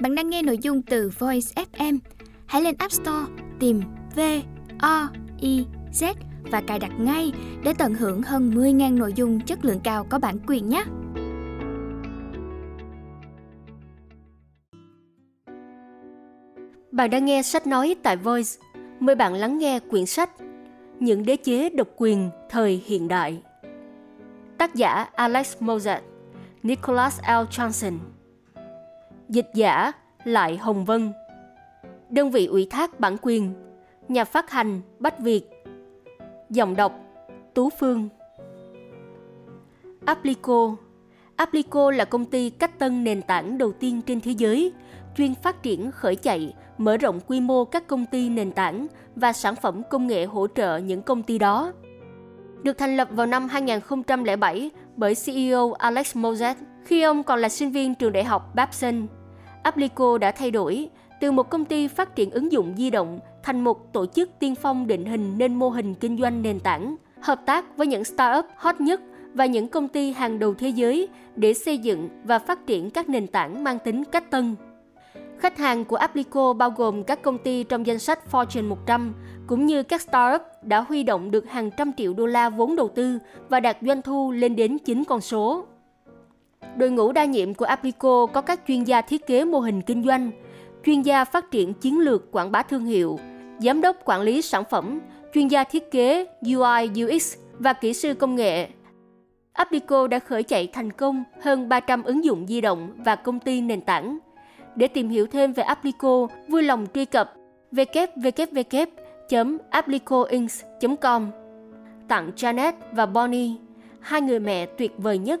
Bạn đang nghe nội dung từ Voice FM. Hãy lên App Store tìm V O I Z và cài đặt ngay để tận hưởng hơn 10.000 nội dung chất lượng cao có bản quyền nhé. Bạn đang nghe sách nói tại Voice. Mời bạn lắng nghe quyển sách Những đế chế độc quyền thời hiện đại. Tác giả Alex Mozart, Nicholas L. Johnson. Dịch giả Lại Hồng Vân. Đơn vị ủy thác bản quyền Nhà phát hành Bách Việt dòng đọc Tú Phương Applico Applico là công ty cách tân nền tảng đầu tiên trên thế giới, chuyên phát triển khởi chạy, mở rộng quy mô các công ty nền tảng và sản phẩm công nghệ hỗ trợ những công ty đó. Được thành lập vào năm 2007 bởi CEO Alex Mozet khi ông còn là sinh viên trường đại học Babson. Applico đã thay đổi từ một công ty phát triển ứng dụng di động thành một tổ chức tiên phong định hình nên mô hình kinh doanh nền tảng, hợp tác với những startup hot nhất và những công ty hàng đầu thế giới để xây dựng và phát triển các nền tảng mang tính cách tân. Khách hàng của Applico bao gồm các công ty trong danh sách Fortune 100, cũng như các startup đã huy động được hàng trăm triệu đô la vốn đầu tư và đạt doanh thu lên đến 9 con số. Đội ngũ đa nhiệm của Aplico có các chuyên gia thiết kế mô hình kinh doanh, chuyên gia phát triển chiến lược quảng bá thương hiệu, giám đốc quản lý sản phẩm, chuyên gia thiết kế UI UX và kỹ sư công nghệ. Aplico đã khởi chạy thành công hơn 300 ứng dụng di động và công ty nền tảng. Để tìm hiểu thêm về Aplico, vui lòng truy cập www.aplicoinc.com. Tặng Janet và Bonnie, hai người mẹ tuyệt vời nhất